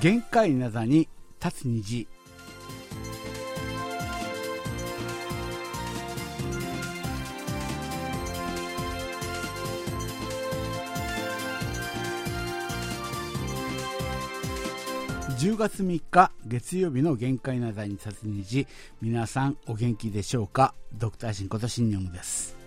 限界なざに立つ虹。10月3日月曜日の限界なざに立つ虹。皆さんお元気でしょうか？ドクターシンことシンニョンです。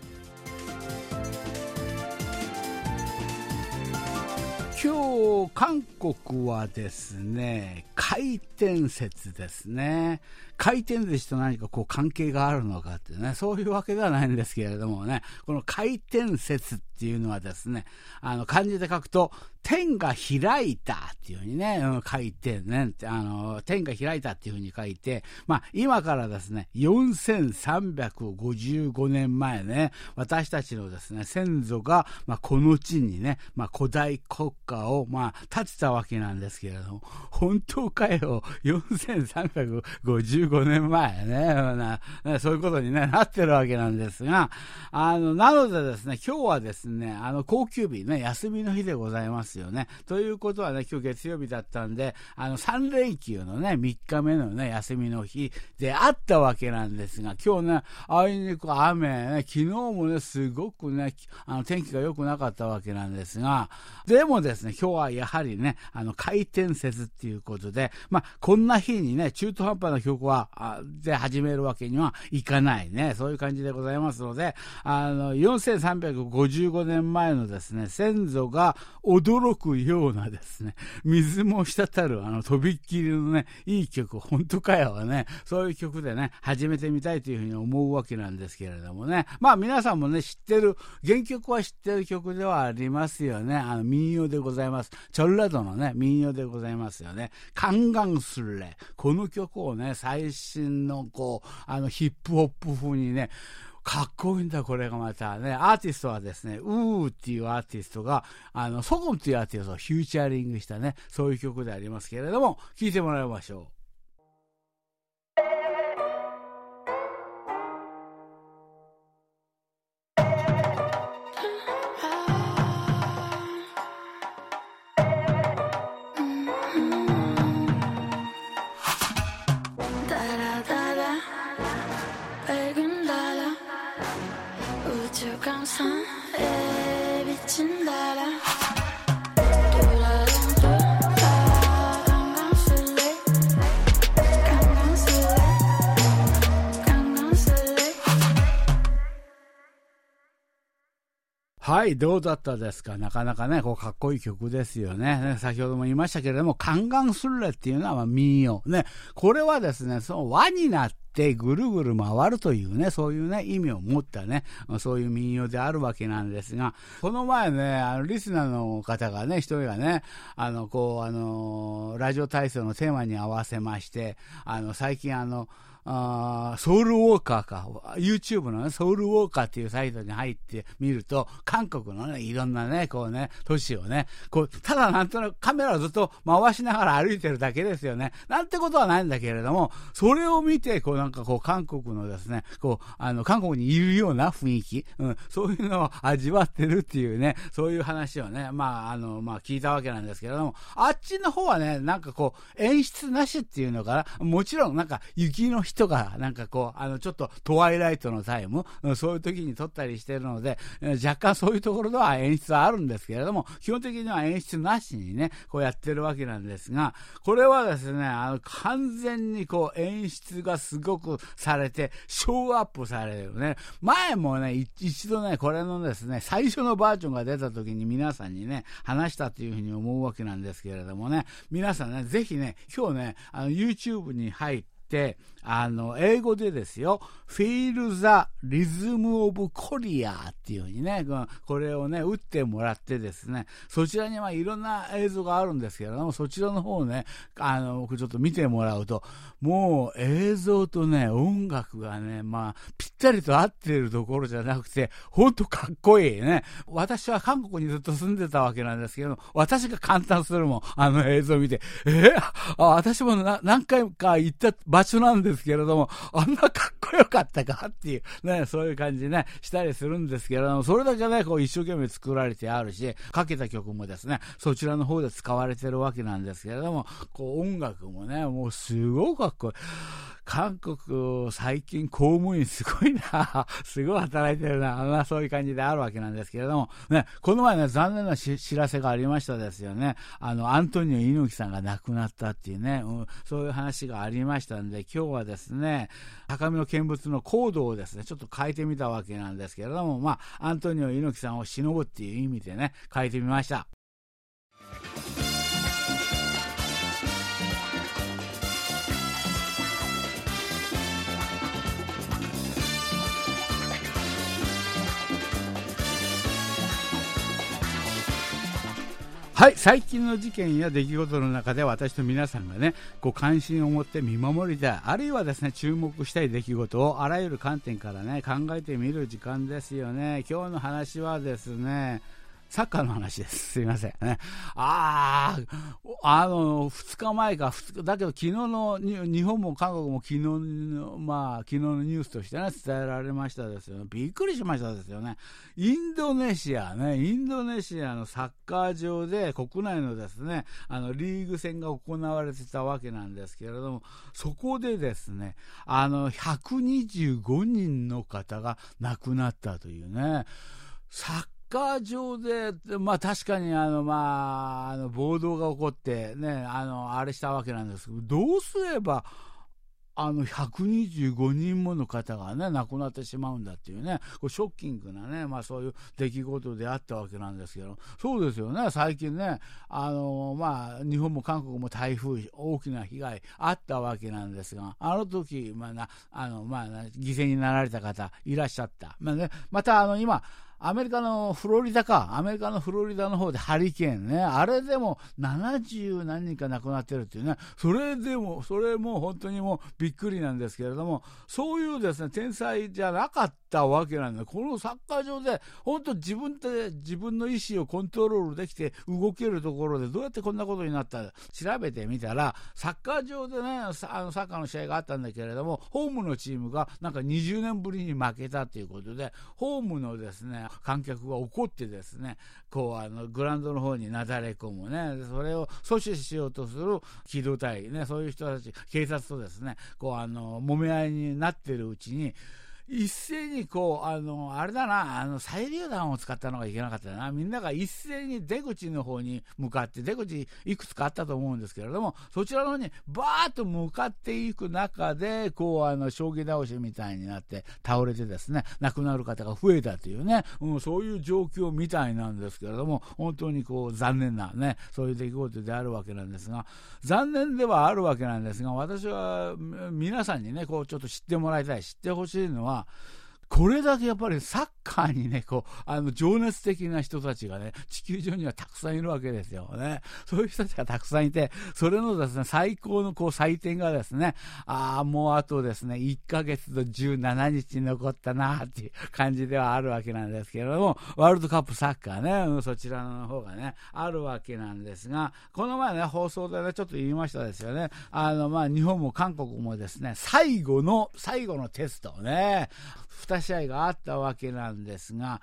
今日、韓国はですね、回転説ですね。回転寿司と何かこう関係があるのかってね、そういうわけではないんですけれどもね、この回転説っっていうのはですね、あの、漢字で書くと、天が開いたっていうふうにね、うん、書いてね、あの、天が開いたっていうふうに書いて、まあ、今からですね、4355年前ね、私たちのですね、先祖が、まあ、この地にね、まあ、古代国家を、まあ、建てたわけなんですけれども、本当かよ、4355年前ね、なそういうことに、ね、なってるわけなんですが、あの、なのでですね、今日はですね、ねあの、高級日ね、休みの日でございます。よね。ということはね、今日月曜日だったんで、あの、3連休のね、3日目のね、休みの日であったわけなんですが、今日ね、あいにく雨、ね、昨日もね、すごくね、あの、天気が良くなかったわけなんですが、でもですね、今日はやはりね、あの、回転説っていうことで、まあ、こんな日にね、中途半端な曲は、で始めるわけにはいかないね、そういう感じでございますので、あの、4355 5年前のですね、先祖が驚くようなですね、水も滴る、あの、とびっきりのね、いい曲、本当かよね、そういう曲でね、始めてみたいというふうに思うわけなんですけれどもね、まあ皆さんもね、知ってる、原曲は知ってる曲ではありますよね、あの、民謡でございます。チョルラドのね、民謡でございますよね。カンガンスレ。この曲をね、最新のこう、あの、ヒップホップ風にね、かっこいいんだ、これがまたね。アーティストはですね、ウーっていうアーティストが、あの、ソゴンっていうアーティストをフューチャリングしたね、そういう曲でありますけれども、聴いてもらいましょう。はい、どうだったですか？なかなかね、こう、かっこいい曲ですよね。ね先ほども言いましたけれども、カンガンスレっていうのは、まあ、民謡。ね、これはですね、その輪になって、ぐるぐる回るというね、そういうね、意味を持ったね、そういう民謡であるわけなんですが、この前ね、あの、リスナーの方がね、一人がね、あの、こう、あの、ラジオ体操のテーマに合わせまして、あの、最近あの、あソウルウォーカーか、YouTube のね、ソウルウォーカーっていうサイトに入ってみると、韓国のね、いろんなね、こうね、都市をね、こう、ただなんとなくカメラをずっと回しながら歩いてるだけですよね。なんてことはないんだけれども、それを見て、こうなんかこう、韓国のですね、こう、あの、韓国にいるような雰囲気、うん、そういうのを味わってるっていうね、そういう話をね、まあ、あの、まあ、聞いたわけなんですけれども、あっちの方はね、なんかこう、演出なしっていうのかな、もちろんなんか雪の人日とか、なんかこう、あの、ちょっとトワイライトのタイム、そういう時に撮ったりしてるので、若干そういうところでは演出はあるんですけれども、基本的には演出なしにね、こうやってるわけなんですが、これはですね、あの、完全にこう、演出がすごくされて、ショーアップされるね。前もね、一度ね、これのですね、最初のバージョンが出た時に皆さんにね、話したというふうに思うわけなんですけれどもね、皆さんね、ぜひね、今日ね、あの、YouTube に入って、、あの、英語でですよ、Feel the Rhythm of Korea っていうふうにね、これをね、打ってもらってですね、そちらにはいろんな映像があるんですけれども、そちらの方をね、あの、僕ちょっと見てもらうと、もう映像とね、音楽がね、まあ、ぴったりと合ってるところじゃなくて、ほんとかっこいいね。私は韓国にずっと住んでたわけなんですけど、私が簡単するもん、あの映像を見て、え？ー、あ私も何回か行った場所なんですけれども、あんなかっこよかったかっていう、ね、そういう感じね、したりするんですけれども、それだけね、こう一生懸命作られてあるし、かけた曲もですね、そちらの方で使われてるわけなんですけれども、こう音楽もね、もうすごくかっこいい。韓国、最近公務員すごいな、すごい働いてるな、まあ、そういう感じであるわけなんですけれども、ね、この前ね、残念な知らせがありましたですよね。あの、アントニオ猪木さんが亡くなったっていうね、うん、そういう話がありましたんで、で今日はですね、高見の見物のコードをですね、ちょっと変えてみたわけなんですけれども、まあ、アントニオ猪木さんを忍ぶっていう意味でね、変えてみました。はい、最近の事件や出来事の中で私と皆さんがね、こう関心を持って見守りたい、あるいはですね、注目したい出来事をあらゆる観点からね、考えてみる時間ですよね。今日の話はですね、サッカーの話です。すいません。ね、ああ、あの、2日前か、だけど昨日の、日本も韓国も昨日の、まあ、昨日のニュースとしてね、伝えられましたですよね。びっくりしましたですよね。インドネシアね、インドネシアのサッカー場で国内のですね、あの、リーグ戦が行われてたわけなんですけれども、そこでですね、あの、125人の方が亡くなったというね、サッカー場で、まあ確かにあの、まあ、あの暴動が起こってね、あの、あれしたわけなんですけど、どうすれば、あの125人もの方がね、亡くなってしまうんだっていうね、こショッキングなね、まあそういう出来事であったわけなんですけど、そうですよね、最近ね、あの、まあ日本も韓国も台風、大きな被害あったわけなんですが、あの時、まあな、あの、まあ、犠牲になられた方いらっしゃった。まあね、またあの今、アメリカのフロリダか、アメリカのフロリダの方でハリケーンね、あれでも70何人か亡くなってるっていうね、それでも、それも本当にもうびっくりなんですけれども、そういうですね、天才じゃなかったたわけなんだ。このサッカー場で、本当自分で自分の意思をコントロールできて動けるところでどうやってこんなことになった調べてみたら、サッカー場でね、あのサッカーの試合があったんだけれども、ホームのチームがなんか20年ぶりに負けたということで、ホームのですね、観客が怒ってですね、こう、あの、グラウンドの方になだれ込むね、それを阻止しようとする機動隊ね、そういう人たち、警察とですね、こう、あの、揉め合いになってるうちに、一斉にこう、あの、あれだな、あの、催涙弾を使ったのがいけなかったな。みんなが一斉に出口の方に向かって、出口いくつかあったと思うんですけれども、そちらの方にバーッと向かっていく中で、こう、あの、将棋倒しみたいになって倒れてですね、亡くなる方が増えたというね、うん、そういう状況みたいなんですけれども、本当にこう、残念なね、そういう出来事であるわけなんですが、残念ではあるわけなんですが、私は皆さんにね、こう、ちょっと知ってもらいたい、知ってほしいのは、はこれだけやっぱりサッカーにね、こう、あの、情熱的な人たちがね、地球上にはたくさんいるわけですよね。そういう人たちがたくさんいて、それのですね、最高のこう、祭典がですね、ああ、もうあとですね、1ヶ月と17日残ったなっていう感じではあるわけなんですけれども、ワールドカップサッカーね、そちらの方がね、あるわけなんですが、この前ね、放送でね、ちょっと言いましたですよね。あの、まあ、日本も韓国もですね、最後の、最後のテストをね、2試合があったわけなんですが、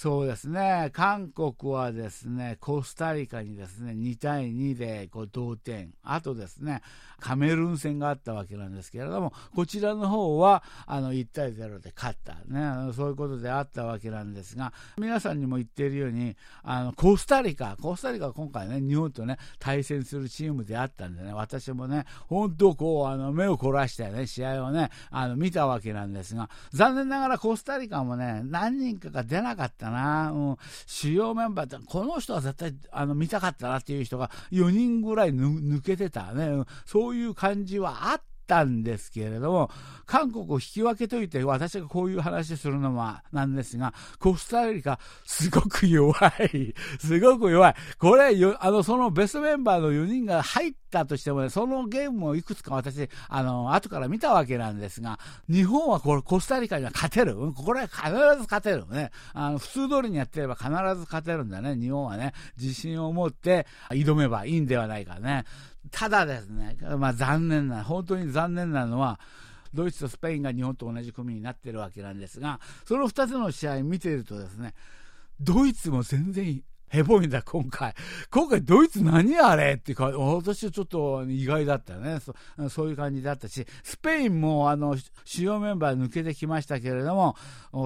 そうですね、韓国はですね、コスタリカにですね、2対2でこう同点、あとですね、カメルーン戦があったわけなんですけれども、こちらの方はあの1対0で勝った、ね、そういうことであったわけなんですが、皆さんにも言っているように、あのコスタリカ、コスタリカは今回ね、日本とね、対戦するチームであったんでね、私もね、本当こう、あの目を凝らしてね、試合をね、あの見たわけなんですが、残念ながらコスタリカもね、何人かが出なかったな、うん、主要メンバーって、この人は絶対あの見たかったなっていう人が4人ぐらい抜けてたね、そういう感じはあったんですけれども、韓国を引き分けといて、私がこういう話するのはなんですが、コスタリカ、すごく弱い。すごく弱い。これ、あの、そのベストメンバーの4人が入っったとしてもね、そのゲームもいくつか私、あの、後から見たわけなんですが、日本はこれコスタリカには勝てる？これは必ず勝てる。ね。あの、普通通りにやってれば必ず勝てるんだね。日本はね、自信を持って挑めばいいんではないかね。ただですね、まあ残念な、本当に残念なのは、ドイツとスペインが日本と同じ組になってるわけなんですが、その2つの試合見てるとですね、ドイツも全然ヘボいんだ、今回。今回、ドイツ何あれってか、私はちょっと意外だったねそ。そういう感じだったし、スペインも、あの、主要メンバー抜けてきましたけれども、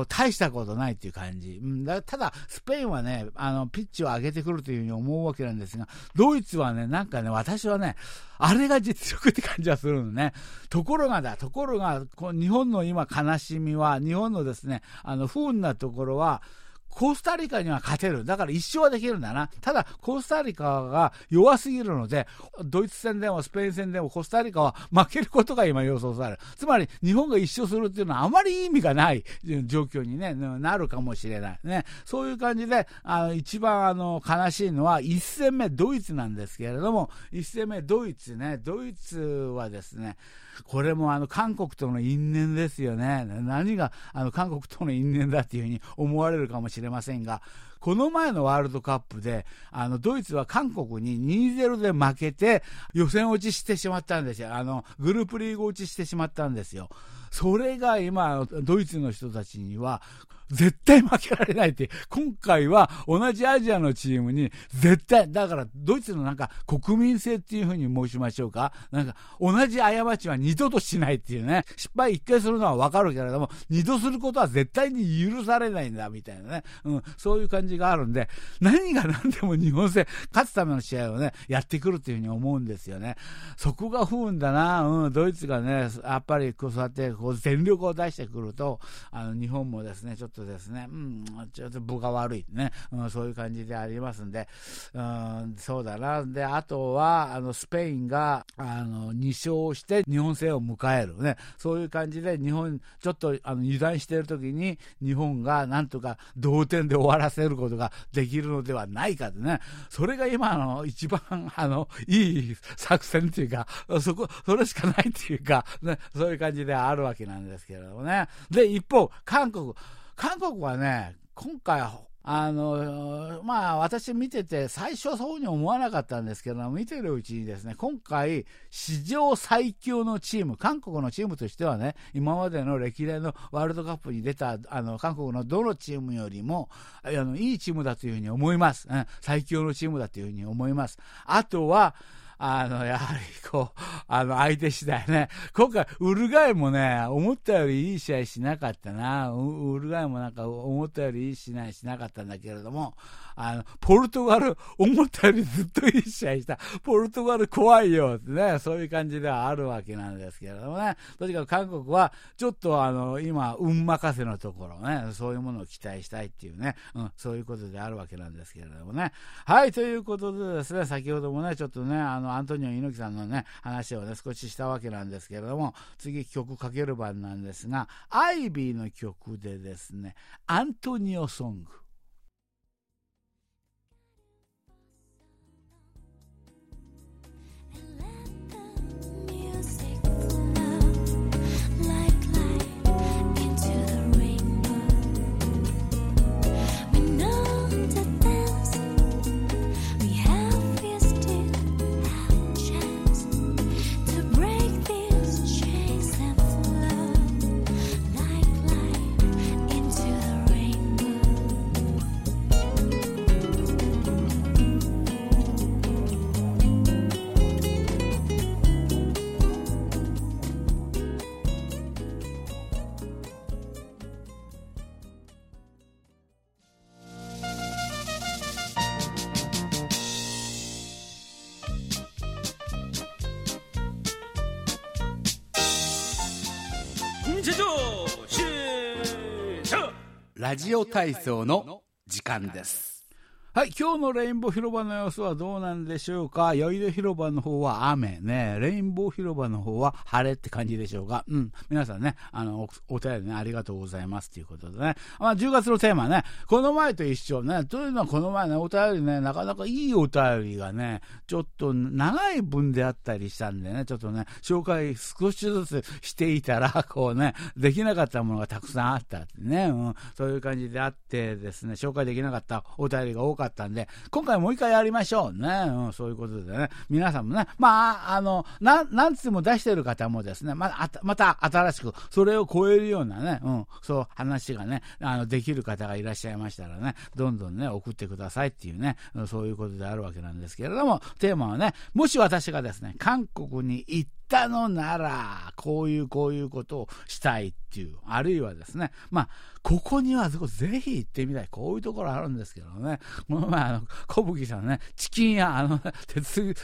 大したことないっていう感じ。うん、だただ、スペインはね、あの、ピッチを上げてくるというふうに思うわけなんですが、ドイツはね、なんかね、私はね、あれが実力って感じはするのね。ところがだ、ところが、こ日本の今悲しみは、日本のですね、あの、不運なところは、コスタリカには勝てる。だから一勝はできるんだな。ただ、コスタリカが弱すぎるので、ドイツ戦でもスペイン戦でもコスタリカは負けることが今予想される。つまり、日本が一勝するっていうのはあまり意味がない状況に、ね、なるかもしれない。ね。そういう感じで、あの、一番あの、悲しいのは、一戦目ドイツなんですけれども、一戦目ドイツね、ドイツはですね、これもあの韓国との因縁ですよね。何があの韓国との因縁だっていうふうに思われるかもしれませんが、この前のワールドカップで、あの、ドイツは韓国に2-0で負けて、予選落ちしてしまったんですよ。あの、グループリーグ落ちしてしまったんですよ。それが今、ドイツの人たちには、絶対負けられないって、今回は同じアジアのチームに絶対、だからドイツのなんか国民性っていうふうに申しましょうか。なんか同じ過ちは二度としないっていうね。失敗一回するのはわかるけれども、二度することは絶対に許されないんだみたいなね。うん、そういう感じがあるんで、何が何でも日本戦勝つための試合をね、やってくるっていうふうに思うんですよね。そこが不運だな。うん、ドイツがね、やっぱりこうやってこう全力を出してくると、あの日本もですね、ちょっとですね、うん、ちょっと分が悪い。ね、うん、そういう感じでありますんで、うん、そうだな。で、あとは、あの、スペインが、あの、2勝して日本戦を迎える。ね、そういう感じで日本、ちょっと、あの、油断している時に、日本がなんとか同点で終わらせることができるのではないかと。ね、それが今の一番、あの、いい作戦っていうか、そこ、それしかないっていうか、ね、そういう感じであるわけなんですけれどもね。で、一方、韓国、韓国はね、今回、あの、まあ私見てて最初はそうに思わなかったんですけど見てるうちにですね、今回史上最強のチーム、韓国のチームとしてはね、今までの歴代のワールドカップに出たあの韓国のどのチームよりもあのいいチームだというふうに思います、うん。最強のチームだというふうに思います。あとは、あの、やはりこう、あの、相手次第ね。今回、ウルガイもね、思ったよりいい試合しなかったな。ウルガイもなんか思ったよりいい試合しなかったんだけれども、あの、ポルトガル、思ったよりずっといい試合した。ポルトガル怖いよってね、そういう感じではあるわけなんですけれどもね。とにかく韓国は、ちょっとあの、今、運任せのところね、そういうものを期待したいっていうね、うん、そういうことであるわけなんですけれどもね。はい、ということでですね、先ほどもね、ちょっとね、あの、のアントニオ猪木さんのね、話をね、少ししたわけなんですけれども、次曲かける番なんですが、アイビーの曲でですね、アントニオソング。ラジオ体操の時間です。はい、今日のレインボー広場の様子はどうなんでしょうか？酔い戸広場の方は雨ね、レインボー広場の方は晴れって感じでしょうか？うん、皆さんね、あの、お便りね、ありがとうございますということでね。まあ、10月のテーマね、この前と一緒ね、というのはこの前ね、お便りね、なかなかいいお便りがね、ちょっと長い文であったりしたんでね、ちょっとね、紹介少しずつしていたら、こうね、できなかったものがたくさんあったってね、うん、そういう感じであってですね、紹介できなかったお便りが多かったかったんで、今回もう一回やりましょうね。うん、そういうことでね、皆さんもね、まあ、あの、ななんつも出してる方もですね、まあ、また新しく、それを超えるようなね、うん、そう話がね、あの、できる方がいらっしゃいましたらね、どんどんね、送ってくださいっていうね、そういうことであるわけなんですけれども、テーマはね、もし私がですね、韓国に行ったのなら、こういうこういうことをしたいっていう、あるいはですね、まあ、ここにはぜひ行ってみたい。こういうところあるんですけどね。この前、あの、小吹さんね、チキン屋、あの、鉄、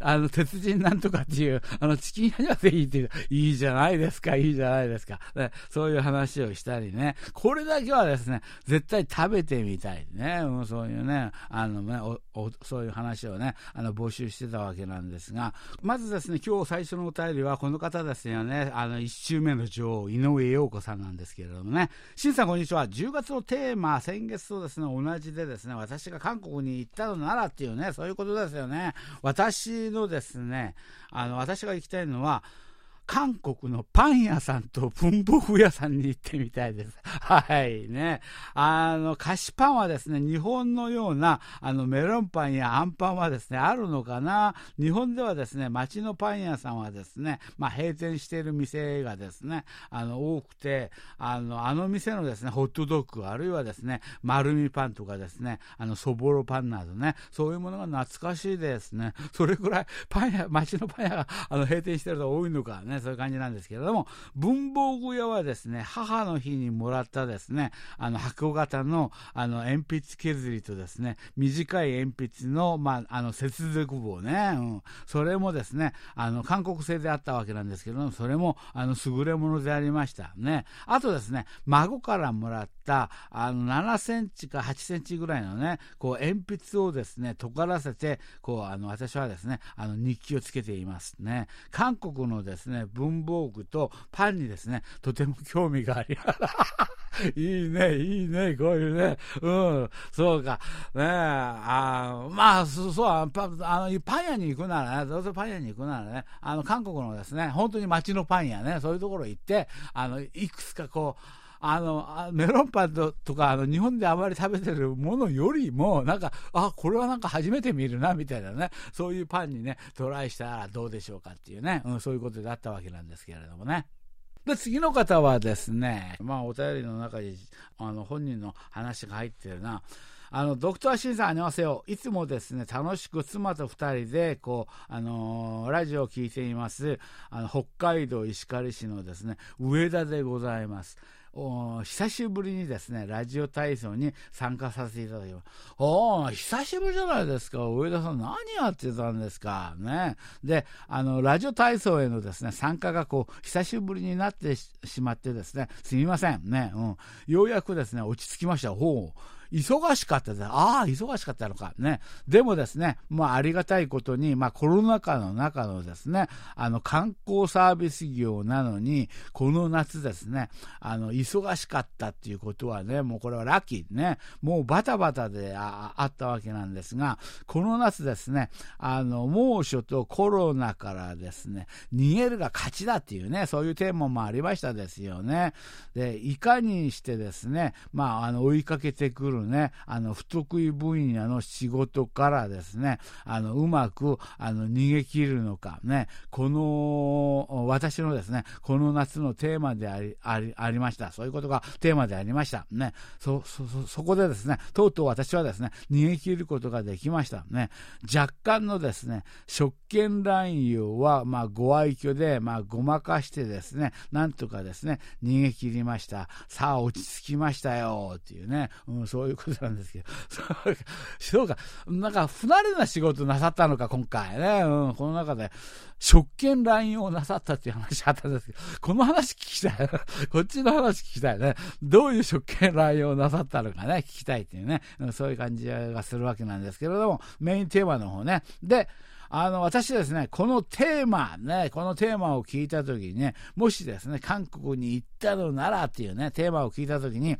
あの、鉄人なんとかっていう、あの、チキン屋にはぜひ行ってみたい。いいじゃないですか、いいじゃないですか。ね、そういう話をしたりね。これだけはですね、絶対食べてみたいね。もう、そういうね、あのね、そういう話をね、あの、募集してたわけなんですが、まずですね、今日最初のお便りはこの方ですよね。あの、一周目の女王、井上陽子さんなんですけれどもね。さんこんにちは。10月のテーマ、先月とですね、同じでですね、私が韓国に行ったのならっていうね、そういうことですよね。私のですね、あの、私が行きたいのは、韓国のパン屋さんと文房具屋さんに行ってみたいです。はいね。あの、菓子パンはですね、日本のような、あの、メロンパンやアンパンはですね、あるのかな。日本ではですね、町のパン屋さんはですね、まあ、閉店している店がですね、あの、多くて、あの、あの店のですね、ホットドッグ、あるいはですね、丸みパンとかですね、あの、そぼろパンなどね、そういうものが懐かしいですね。それぐらい、パン屋、町のパン屋が、あの、閉店してると多いのかね。そういう感じなんですけれども、文房具屋はですね、母の日にもらったですね、あの箱型のあの鉛筆削りとですね、短い鉛筆の、まあ、あの接続棒ね、うん、それもですね、あの韓国製であったわけなんですけども、それもあの優れものでありましたね。あとですね、孫からもらったあの7センチか8センチぐらいのね、こう鉛筆をですね、尖らせて、こうあの私はですね、あの日記をつけていますね。韓国のですね、文房具とパンにですね、とても興味があり。いいね、いいね、こういうね。うん、そうか。ねあまあ、そう、そうパあのパン屋に行くならね、どうせパン屋に行くならね、あの、韓国のですね、本当に街のパン屋ね、そういうところ行って、あの、いくつかこう、あの、メロンパンとか、あの、日本であまり食べてるものよりも、なんか、あ、これはなんか初めて見るな、みたいなね、そういうパンにね、トライしたらどうでしょうかっていうね、うん、そういうことだったわけなんですけれどもね。で、次の方はですね、まあ、お便りの中に、あの、本人の話が入ってるな。あの、ドクターシンさん、ありますよ。いつもですね、楽しく妻と二人で、こう、あのー、ラジオを聞いています、あの、北海道石狩市のですね、上田でございます。久しぶりにですね、ラジオ体操に参加させていただきます。おー、久しぶりじゃないですか。上田さん何やってたんですか。ね。で、あの、ラジオ体操へのですね、参加がこう、久しぶりになってしまってですね、すみません。ね。うん。ようやくですね、落ち着きました。ほう。忙しかったです。ああ、忙しかったのか。ね。でもですね、まあ、ありがたいことに、まあ、コロナ禍の中のですね、あの、観光サービス業なのに、この夏ですね、あの、忙しかったっていうことはね、もうこれはラッキーね、もうバタバタであったわけなんですが、この夏ですね、あの、猛暑とコロナからですね、逃げるが勝ちだっていうね、そういうテーマもありましたですよね。で、いかにしてですね、まあ、あの、追いかけてくるるね、あの、不得意分野の仕事からですね、あの、うまく、あの、逃げ切るのか、ね、この、私のですね、この夏のテーマであり、あり、ありました。そういうことがテーマでありました。ね、そ、そ、そ、そこでですね、とうとう私はですね、逃げ切ることができました。ね、若干のですね、職権乱用は、まあ、ご愛嬌で、まあ、ごまかしてですね、なんとかですね、逃げ切りました。さあ、落ち着きましたよ、っていうね、うん、そういういうことなんですけど、そうか、なんか不慣れな仕事なさったのか、今回ね。うん、この中で、職権乱用なさったっていう話あったんですけど、この話聞きたい。こっちの話聞きたいね。どういう職権乱用なさったのかね、聞きたいっていうね、そういう感じがするわけなんですけれども、メインテーマの方ね。で、あの、私ですね、このテーマ、ね、このテーマを聞いたときにね、もしですね、韓国に行ったのならっていうね、テーマを聞いたときに、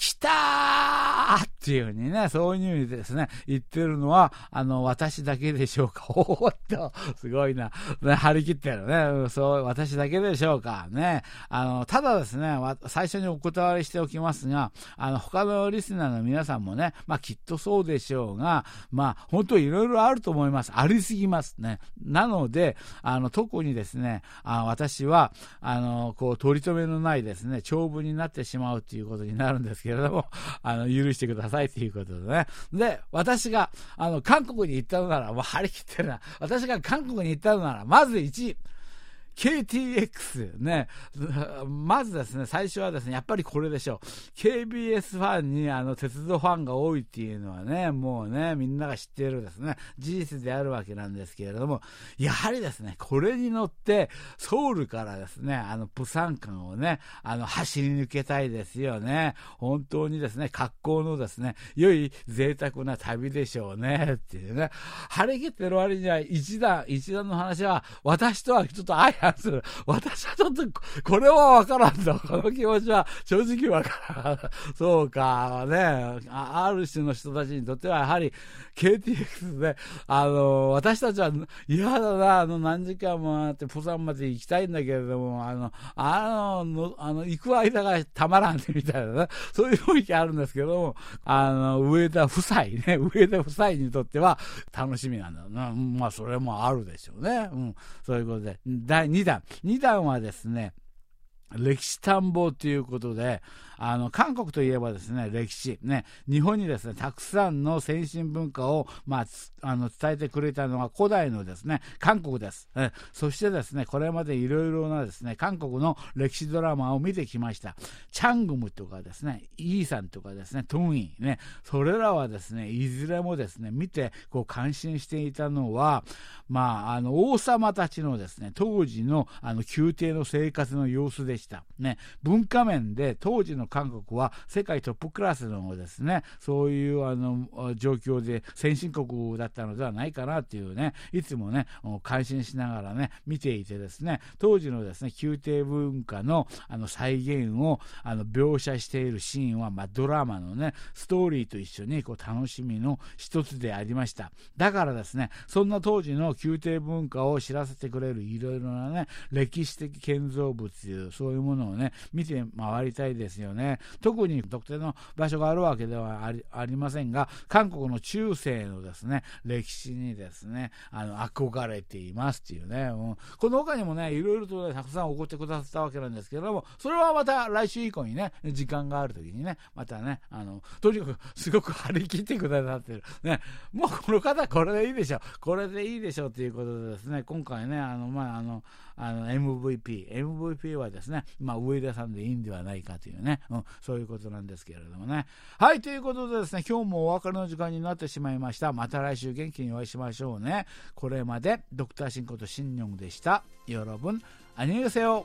来たーっていうふうにね、そういう意味でですね、言ってるのは、あの、私だけでしょうか？おっと、すごいな。ね、張り切ってるね。そう、私だけでしょうか？ね。あの、ただですね、最初にお断りしておきますが、あの、他のリスナーの皆さんもね、まあ、きっとそうでしょうが、まあ、本当いろいろあると思います。ありすぎますね。なので、あの、特にですね、あ私は、あの、こう、取り留めのないですね、長文になってしまうっていうことになるんですけどけれども、あの、許してくださいということでね。で、私が、あの、韓国に行ったのなら、もう張り切ってるな。私が韓国に行ったのなら、まず1、KTX ね、まずですね、最初はですね、やっぱりこれでしょう。KBS ファンにあの鉄道ファンが多いっていうのはね、もうね、みんなが知っているですね、事実であるわけなんですけれども、やはりですね、これに乗って、ソウルからですね、あの、プサン間をね、あの、走り抜けたいですよね。本当にですね、格好のですね、良い贅沢な旅でしょうね、っていうね。張り切ってる割には一段、一段の話は、私とはちょっと相する。私はちょっと、これはわからんと。この気持ちは正直わからん。そうか、ね。ある種の人たちにとっては、やはり KTX で、あの、私たちは嫌だな、あの、何時間もあって、プサンまで行きたいんだけれども、あの、あの、あの、行く間がたまらんみたいなね。そういう雰囲気あるんですけども、あの、上田夫妻ね、上田夫妻にとっては楽しみなんだな。まあ、それもあるでしょうね。うん。そういうことで。第2段。2弾はですね、歴史探訪ということで、あの、韓国といえばですね、歴史、ね、日本にですね、たくさんの先進文化を、まあ、あの、伝えてくれたのが古代のですね、韓国です。えそしてですね、これまでいろいろなですね、韓国の歴史ドラマを見てきました。チャングムとかですね、イーサンとかですね、トンイね、それらはですね、いずれもですね、見て、こう、感心していたのは、まあ、あの、王様たちのですね、当時の、あの、宮廷の生活の様子でした。ね、文化面で当時の韓国は世界トップクラスのですね、そういうあの状況で先進国だったのではないかなっていうね、いつもね、感心しながらね、見ていてですね、当時のですね、宮廷文化のあの再現をあの描写しているシーンは、まあ、ドラマのね、ストーリーと一緒にこう楽しみの一つでありました。だからですね、そんな当時の宮廷文化を知らせてくれるいろいろなね、歴史的建造物、そうういうものをね、見て回りたいですよね。特に特定の場所があるわけではありませんが、韓国の中世のですね、歴史にですね、あの、憧れていますっていうね、うん、この他にもね、いろいろと、ね、たくさん起こってくださったわけなんですけれども、それはまた来週以降にね、時間がある時にね、またね、あの、とにかくすごく張り切ってくださってる。ね、もうこの方これでいいでしょ。これでいいでしょっていうことでですね、今回ね、あの、まあ、あの、あの MVP、MVP はですね、まあ、上田さんでいいんではないかというね、うん、そういうことなんですけれどもね。はい、ということでですね、今日もお別れの時間になってしまいました。また来週元気にお会いしましょうね。これまで、ドクターシンことシンニョンでした。よろぶん、あにげせよ。